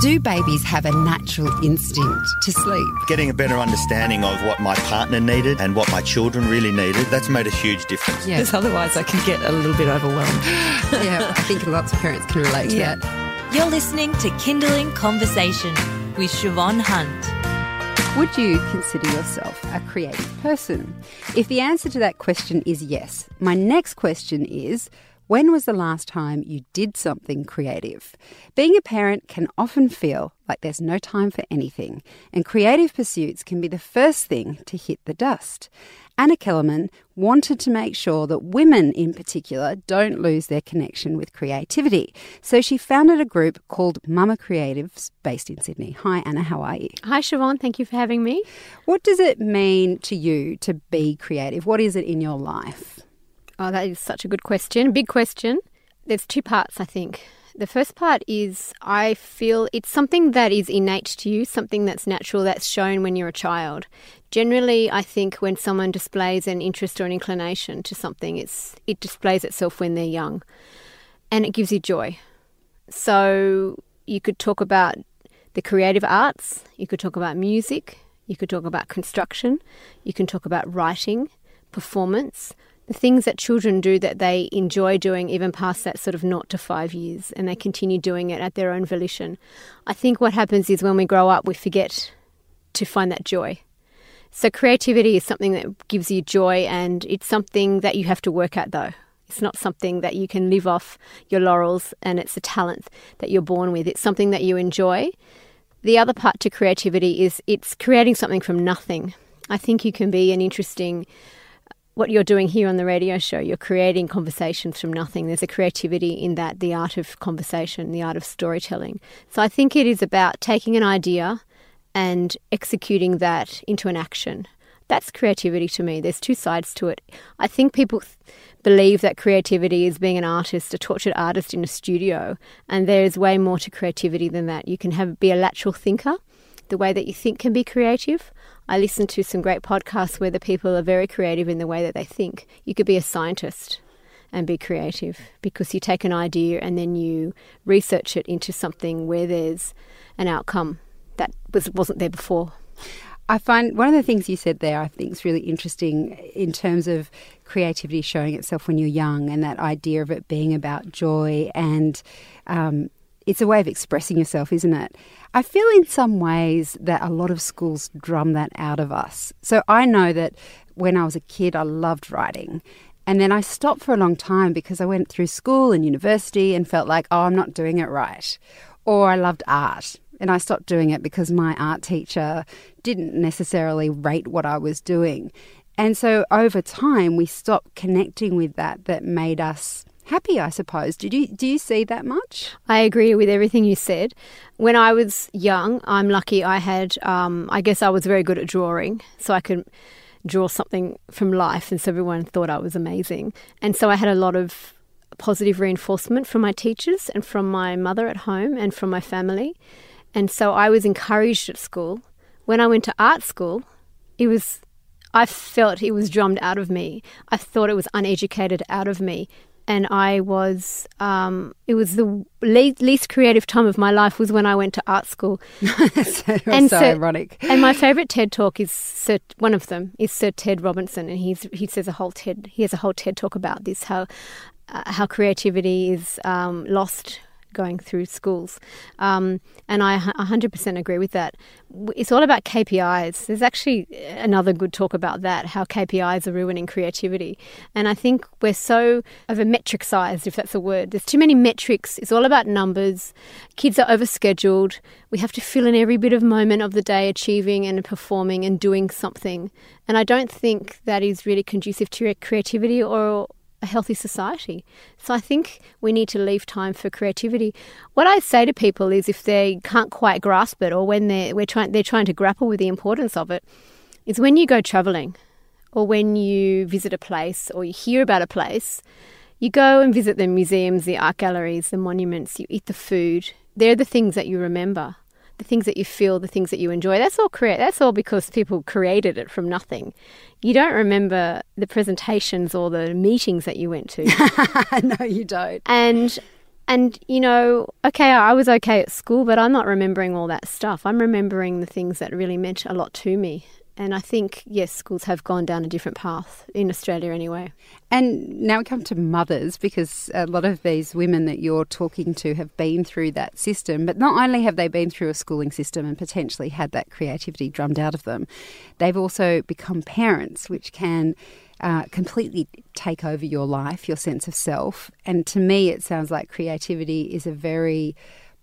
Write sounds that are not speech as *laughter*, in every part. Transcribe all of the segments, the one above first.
Do babies have a natural instinct to sleep? Getting a better understanding of what my partner needed and what my children really needed, that's made a huge difference. Because otherwise I can get a little bit overwhelmed. *laughs* yeah, I think lots of parents can relate to Yeah. that. You're listening to Kindling Conversation with Siobhan Hunt. Would you consider yourself a creative person? If the answer to that question is yes, my next question is when was the last time you did something creative? Being a parent can often feel like there's no time for anything, and creative pursuits can be the first thing to hit the dust. Anna Kellerman wanted to make sure that women in particular don't lose their connection with creativity. So she founded a group called Mama Creatives based in Sydney. Hi, Anna, how are you? Hi, Siobhan. Thank you for having me. What does it mean to you to be creative? What is it in your life? Oh, that is such a good question. Big question. There's two parts, I think. The first part is I feel it's something that is innate to you, something that's natural, that's shown when you're a child. Generally, I think when someone displays an interest or an inclination to something, it's it displays itself when they're young, and it gives you joy. So you could talk about the creative arts, you could talk about music, you could talk about construction, you can talk about writing, performance, the things that children do that they enjoy doing even past that sort of not to five years and they continue doing it at their own volition. I think what happens is when we grow up, we forget to find that joy. So creativity is something that gives you joy and it's something that you have to work at though. It's not something that you can live off your laurels and it's a talent that you're born with. It's something that you enjoy. The other part to creativity is it's creating something from nothing. I think you can be an interesting what you're doing here on the radio show, you're creating conversations from nothing. There's a creativity in that, the art of conversation, the art of storytelling. So I think it is about taking an idea and executing that into an action. That's creativity to me. There's two sides to it. I think people th- believe that creativity is being an artist, a tortured artist in a studio, and there's way more to creativity than that. You can have be a lateral thinker. The way that you think can be creative. I listen to some great podcasts where the people are very creative in the way that they think. You could be a scientist and be creative because you take an idea and then you research it into something where there's an outcome that was wasn't there before. I find one of the things you said there I think is really interesting in terms of creativity showing itself when you're young and that idea of it being about joy and um, it's a way of expressing yourself, isn't it? I feel in some ways that a lot of schools drum that out of us. So I know that when I was a kid, I loved writing. And then I stopped for a long time because I went through school and university and felt like, oh, I'm not doing it right. Or I loved art and I stopped doing it because my art teacher didn't necessarily rate what I was doing. And so over time, we stopped connecting with that that made us happy, I suppose. Did you do you see that much? I agree with everything you said. When I was young, I'm lucky I had, um, I guess I was very good at drawing, so I could draw something from life, and so everyone thought I was amazing. And so I had a lot of positive reinforcement from my teachers and from my mother at home and from my family. And so I was encouraged at school. When I went to art school, it was I felt it was drummed out of me. I thought it was uneducated out of me. And I was, um, it was the le- least creative time of my life was when I went to art school. *laughs* so, And so so- ironic. And my favourite TED talk is Sir, one of them is Sir Ted Robinson, and he's he says a whole TED he has a whole TED talk about this how uh, how creativity is um, lost going through schools, um, and I 100% agree with that. It's all about KPIs. There's actually another good talk about that how KPIs are ruining creativity, and I think we're so over metricized, if that's a word. There's too many metrics. It's all about numbers. Kids are overscheduled. We have to fill in every bit of moment of the day achieving and performing and doing something. And I don't think that is really conducive to creativity or a healthy society. So I think we need to leave time for creativity. What I say to people is if they can't quite grasp it or when they're, we're trying, they're trying to grapple with the importance of it, is when you go traveling or when you visit a place or you hear about a place, you go and visit the museums, the art galleries, the monuments, you eat the food. They're the things that you remember, the things that you feel, the things that you enjoy. That's all create. That's all because people created it from nothing. You don't remember the presentations or the meetings that you went to. *laughs* no, you don't. And And, you know, okay, I was okay at school, but I'm not remembering all that stuff. I'm remembering the things that really meant a lot to me. And I think, yes, schools have gone down a different path in Australia anyway. And now we come to mothers because a lot of these women that you're talking to have been through that system, but not only have they been through a schooling system and potentially had that creativity drummed out of them, they've also become parents, which can uh, completely take over your life, your sense of self. And to me, it sounds like creativity is a very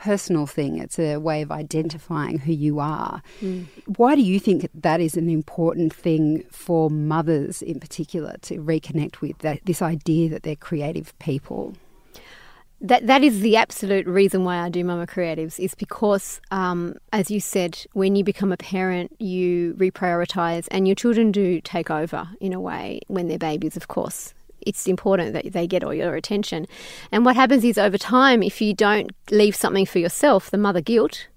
personal thing. It's a way of identifying who you are. Mm. Why do you think that is an important thing for mothers in particular to reconnect with that, this idea that they're creative people? That that is the absolute reason why I do Mama Creatives is because, um, as you said, when you become a parent, you reprioritize, and your children do take over in a way when they're babies, of course it's important that they get all your attention. And what happens is over time, if you don't leave something for yourself, the mother guilt.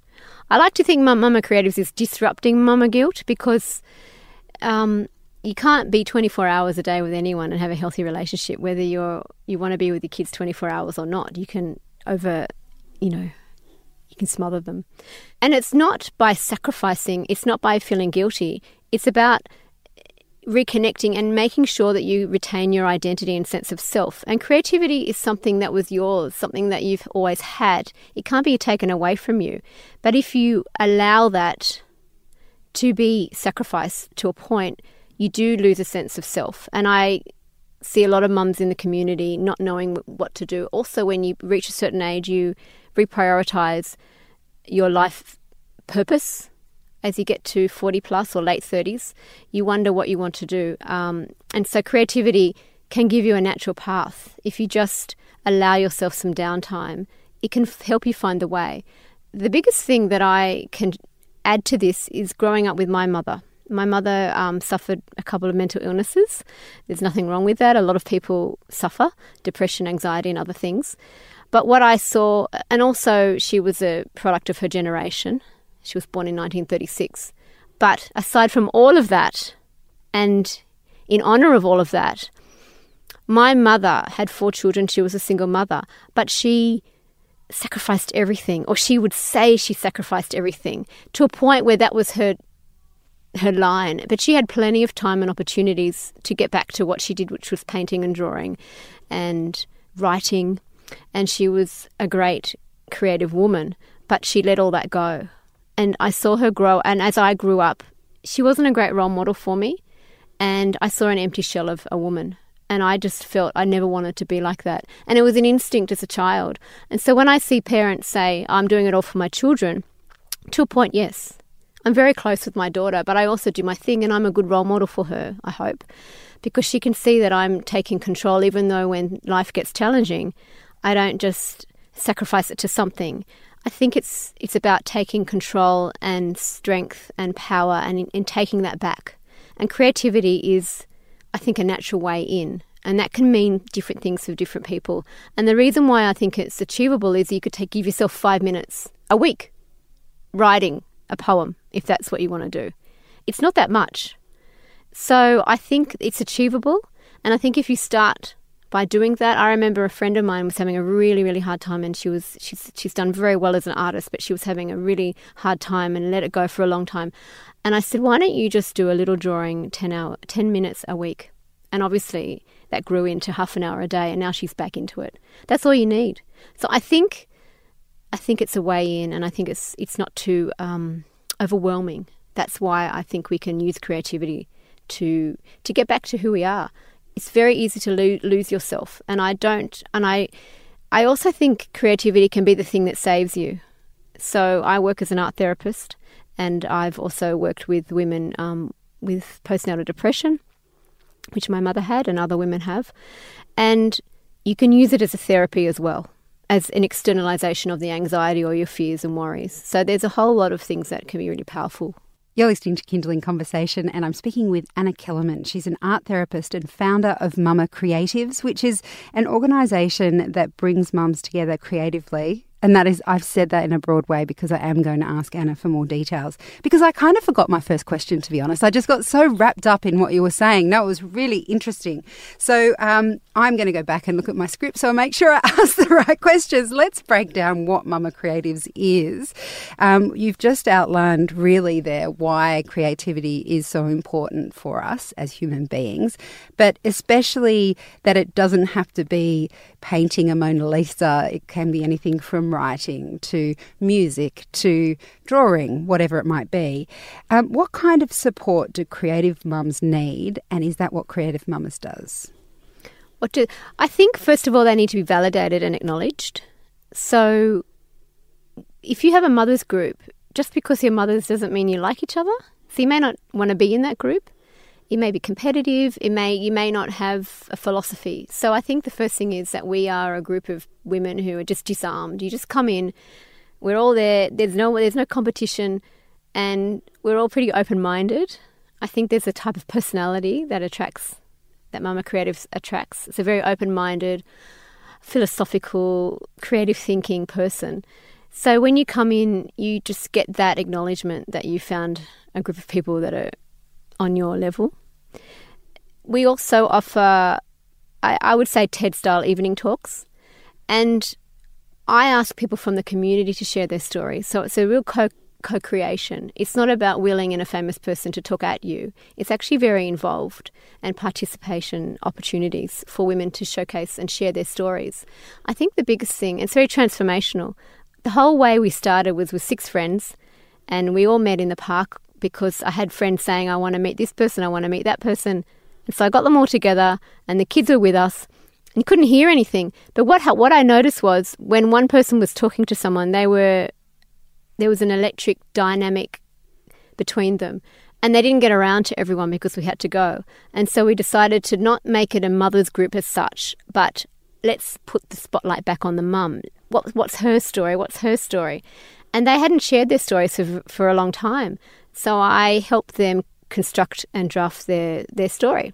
I like to think Mama Creatives is disrupting mama guilt because um, you can't be 24 hours a day with anyone and have a healthy relationship, whether you're you want to be with your kids 24 hours or not. You can over, you know, you can smother them. And it's not by sacrificing, it's not by feeling guilty. It's about reconnecting and making sure that you retain your identity and sense of self. And creativity is something that was yours, something that you've always had. It can't be taken away from you. But if you allow that to be sacrificed to a point, you do lose a sense of self. And I see a lot of mums in the community not knowing what to do. Also, when you reach a certain age, you reprioritize your life purpose as you get to 40 plus or late 30s, you wonder what you want to do. Um, and so creativity can give you a natural path. If you just allow yourself some downtime, it can help you find the way. The biggest thing that I can add to this is growing up with my mother. My mother um, suffered a couple of mental illnesses. There's nothing wrong with that. A lot of people suffer depression, anxiety, and other things. But what I saw, and also she was a product of her generation, she was born in 1936. But aside from all of that, and in honor of all of that, my mother had four children. She was a single mother, but she sacrificed everything, or she would say she sacrificed everything to a point where that was her her line. But she had plenty of time and opportunities to get back to what she did, which was painting and drawing and writing. And she was a great creative woman, but she let all that go and I saw her grow. And as I grew up, she wasn't a great role model for me. And I saw an empty shell of a woman. And I just felt I never wanted to be like that. And it was an instinct as a child. And so when I see parents say, I'm doing it all for my children, to a point, yes. I'm very close with my daughter, but I also do my thing and I'm a good role model for her, I hope, because she can see that I'm taking control, even though when life gets challenging, I don't just sacrifice it to something. I think it's it's about taking control and strength and power and in, in taking that back. And creativity is, I think, a natural way in. And that can mean different things for different people. And the reason why I think it's achievable is you could take give yourself five minutes a week writing a poem if that's what you want to do. It's not that much. So I think it's achievable. And I think if you start by doing that. I remember a friend of mine was having a really, really hard time, and she was she's she's done very well as an artist, but she was having a really hard time and let it go for a long time. And I said, why don't you just do a little drawing ten hour, ten minutes a week? And obviously that grew into half an hour a day, and now she's back into it. That's all you need. So I think, I think it's a way in, and I think it's it's not too um, overwhelming. That's why I think we can use creativity to to get back to who we are it's very easy to lo- lose yourself. And I don't, and I, I also think creativity can be the thing that saves you. So I work as an art therapist, and I've also worked with women um, with postnatal depression, which my mother had and other women have. And you can use it as a therapy as well, as an externalization of the anxiety or your fears and worries. So there's a whole lot of things that can be really powerful you're listening to Kindling Conversation, and I'm speaking with Anna Kellerman. She's an art therapist and founder of Mama Creatives, which is an organisation that brings mums together creatively And that is, I've said that in a broad way because I am going to ask Anna for more details. Because I kind of forgot my first question, to be honest. I just got so wrapped up in what you were saying. No, it was really interesting. So um, I'm going to go back and look at my script so I make sure I *laughs* ask the right questions. Let's break down what Mama Creatives is. Um, you've just outlined really there why creativity is so important for us as human beings, but especially that it doesn't have to be painting a Mona Lisa. It can be anything from writing to music to drawing, whatever it might be. Um, what kind of support do creative mums need, and is that what Creative Mamas does? What do I think? First of all, they need to be validated and acknowledged. So, if you have a mothers group, just because you're mothers doesn't mean you like each other. So you may not want to be in that group. It may be competitive. It may you may not have a philosophy. So I think the first thing is that we are a group of women who are just disarmed. You just come in. We're all there. There's no there's no competition, and we're all pretty open minded. I think there's a type of personality that attracts that Mama Creatives attracts. It's a very open minded, philosophical, creative thinking person. So when you come in, you just get that acknowledgement that you found a group of people that are on your level. We also offer, I, I would say, TED style evening talks. And I ask people from the community to share their stories. So it's a real co co creation. It's not about willing in a famous person to talk at you, it's actually very involved and participation opportunities for women to showcase and share their stories. I think the biggest thing, it's very transformational. The whole way we started was with six friends, and we all met in the park because I had friends saying, I want to meet this person, I want to meet that person. And so I got them all together, and the kids were with us. And you couldn't hear anything. But what what I noticed was when one person was talking to someone, they were there was an electric dynamic between them. And they didn't get around to everyone because we had to go. And so we decided to not make it a mother's group as such, but let's put the spotlight back on the mum. What, what's her story? What's her story? And they hadn't shared their stories for, for a long time. So I help them construct and draft their, their story.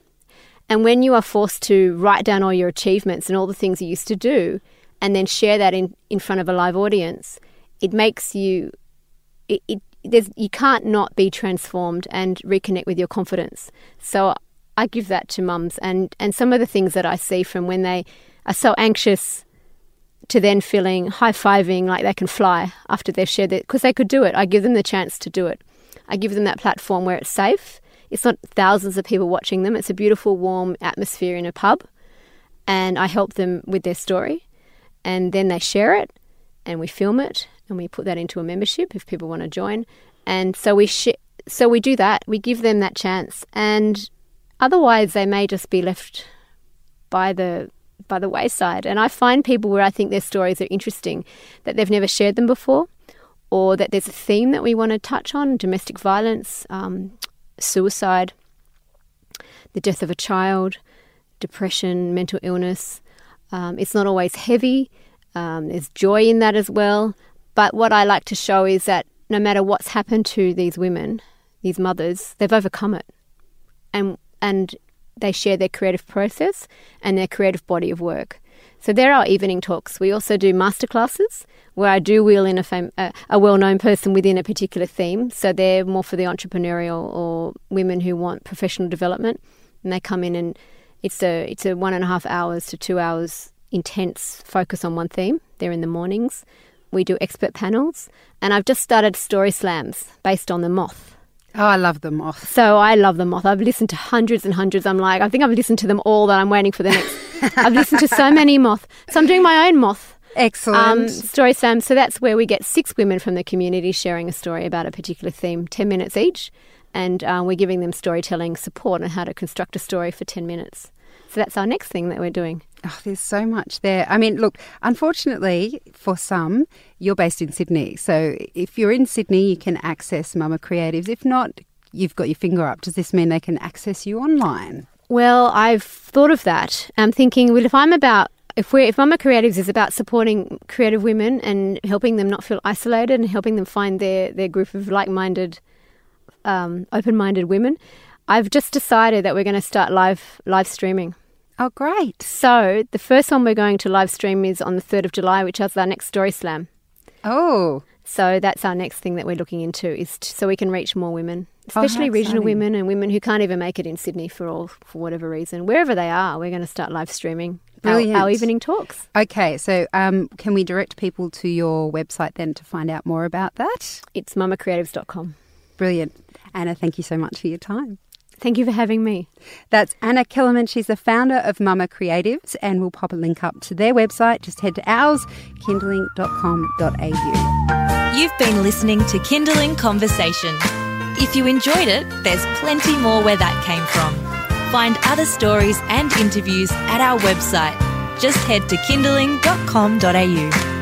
And when you are forced to write down all your achievements and all the things you used to do, and then share that in, in front of a live audience, it makes you it, it you can't not be transformed and reconnect with your confidence. So I give that to mums and and some of the things that I see from when they are so anxious to then feeling high fiving like they can fly after they've shared it because they could do it. I give them the chance to do it. I give them that platform where it's safe. It's not thousands of people watching them. It's a beautiful, warm atmosphere in a pub, and I help them with their story, and then they share it, and we film it, and we put that into a membership if people want to join. And so we sh- so we do that. We give them that chance, and otherwise they may just be left by the by the wayside. And I find people where I think their stories are interesting that they've never shared them before, or that there's a theme that we want to touch on: domestic violence, um, suicide, the death of a child, depression, mental illness. Um, it's not always heavy. Um, there's joy in that as well. But what I like to show is that no matter what's happened to these women, these mothers, they've overcome it. And and they share their creative process and their creative body of work. So there are evening talks. We also do masterclasses where I do wheel in a, fam- a, a well-known person within a particular theme. So they're more for the entrepreneurial or women who want professional development, and they come in and it's a it's a one and a half hours to two hours intense focus on one theme. They're in the mornings. We do expert panels, and I've just started story slams based on the moth. Oh, I love the moth. So I love the moth. I've listened to hundreds and hundreds. I'm like, I think I've listened to them all that I'm waiting for the next. *laughs* I've listened to so many moth. So I'm doing my own moth. Excellent. Um, story slam. So that's where we get six women from the community sharing a story about a particular theme, 10 minutes each. And uh, we're giving them storytelling support on how to construct a story for 10 minutes. So that's our next thing that we're doing. Oh, there's so much there. I mean, look, unfortunately for some, you're based in Sydney. So if you're in Sydney, you can access Mama Creatives. If not, you've got your finger up. Does this mean they can access you online? Well, I've thought of that. I'm thinking, well, if I'm about if we if Mama Creatives is about supporting creative women and helping them not feel isolated and helping them find their their group of like-minded, um, open-minded women, I've just decided that we're going to start live live streaming. Oh, great. So the first one we're going to live stream is on the 3rd of July, which is our next Story Slam. Oh, So that's our next thing that we're looking into is t- so we can reach more women, Oh, especially regional exciting. women and women who can't even make it in Sydney for all for whatever reason. Wherever they are, we're going to start live streaming our, our evening talks. okay. So, um, can we direct people to your website then to find out more about that? It's mamacreatives.com. Brilliant. Anna, thank you so much for your time. Thank you for having me. That's Anna Kellerman. She's the founder of Mama Creatives, and we'll pop a link up to their website. Just head to ours, kindling.com.au. You've been listening to Kindling Conversation. If you enjoyed it, there's plenty more where that came from. Find other stories and interviews at our website. Just head to kindling.com.au.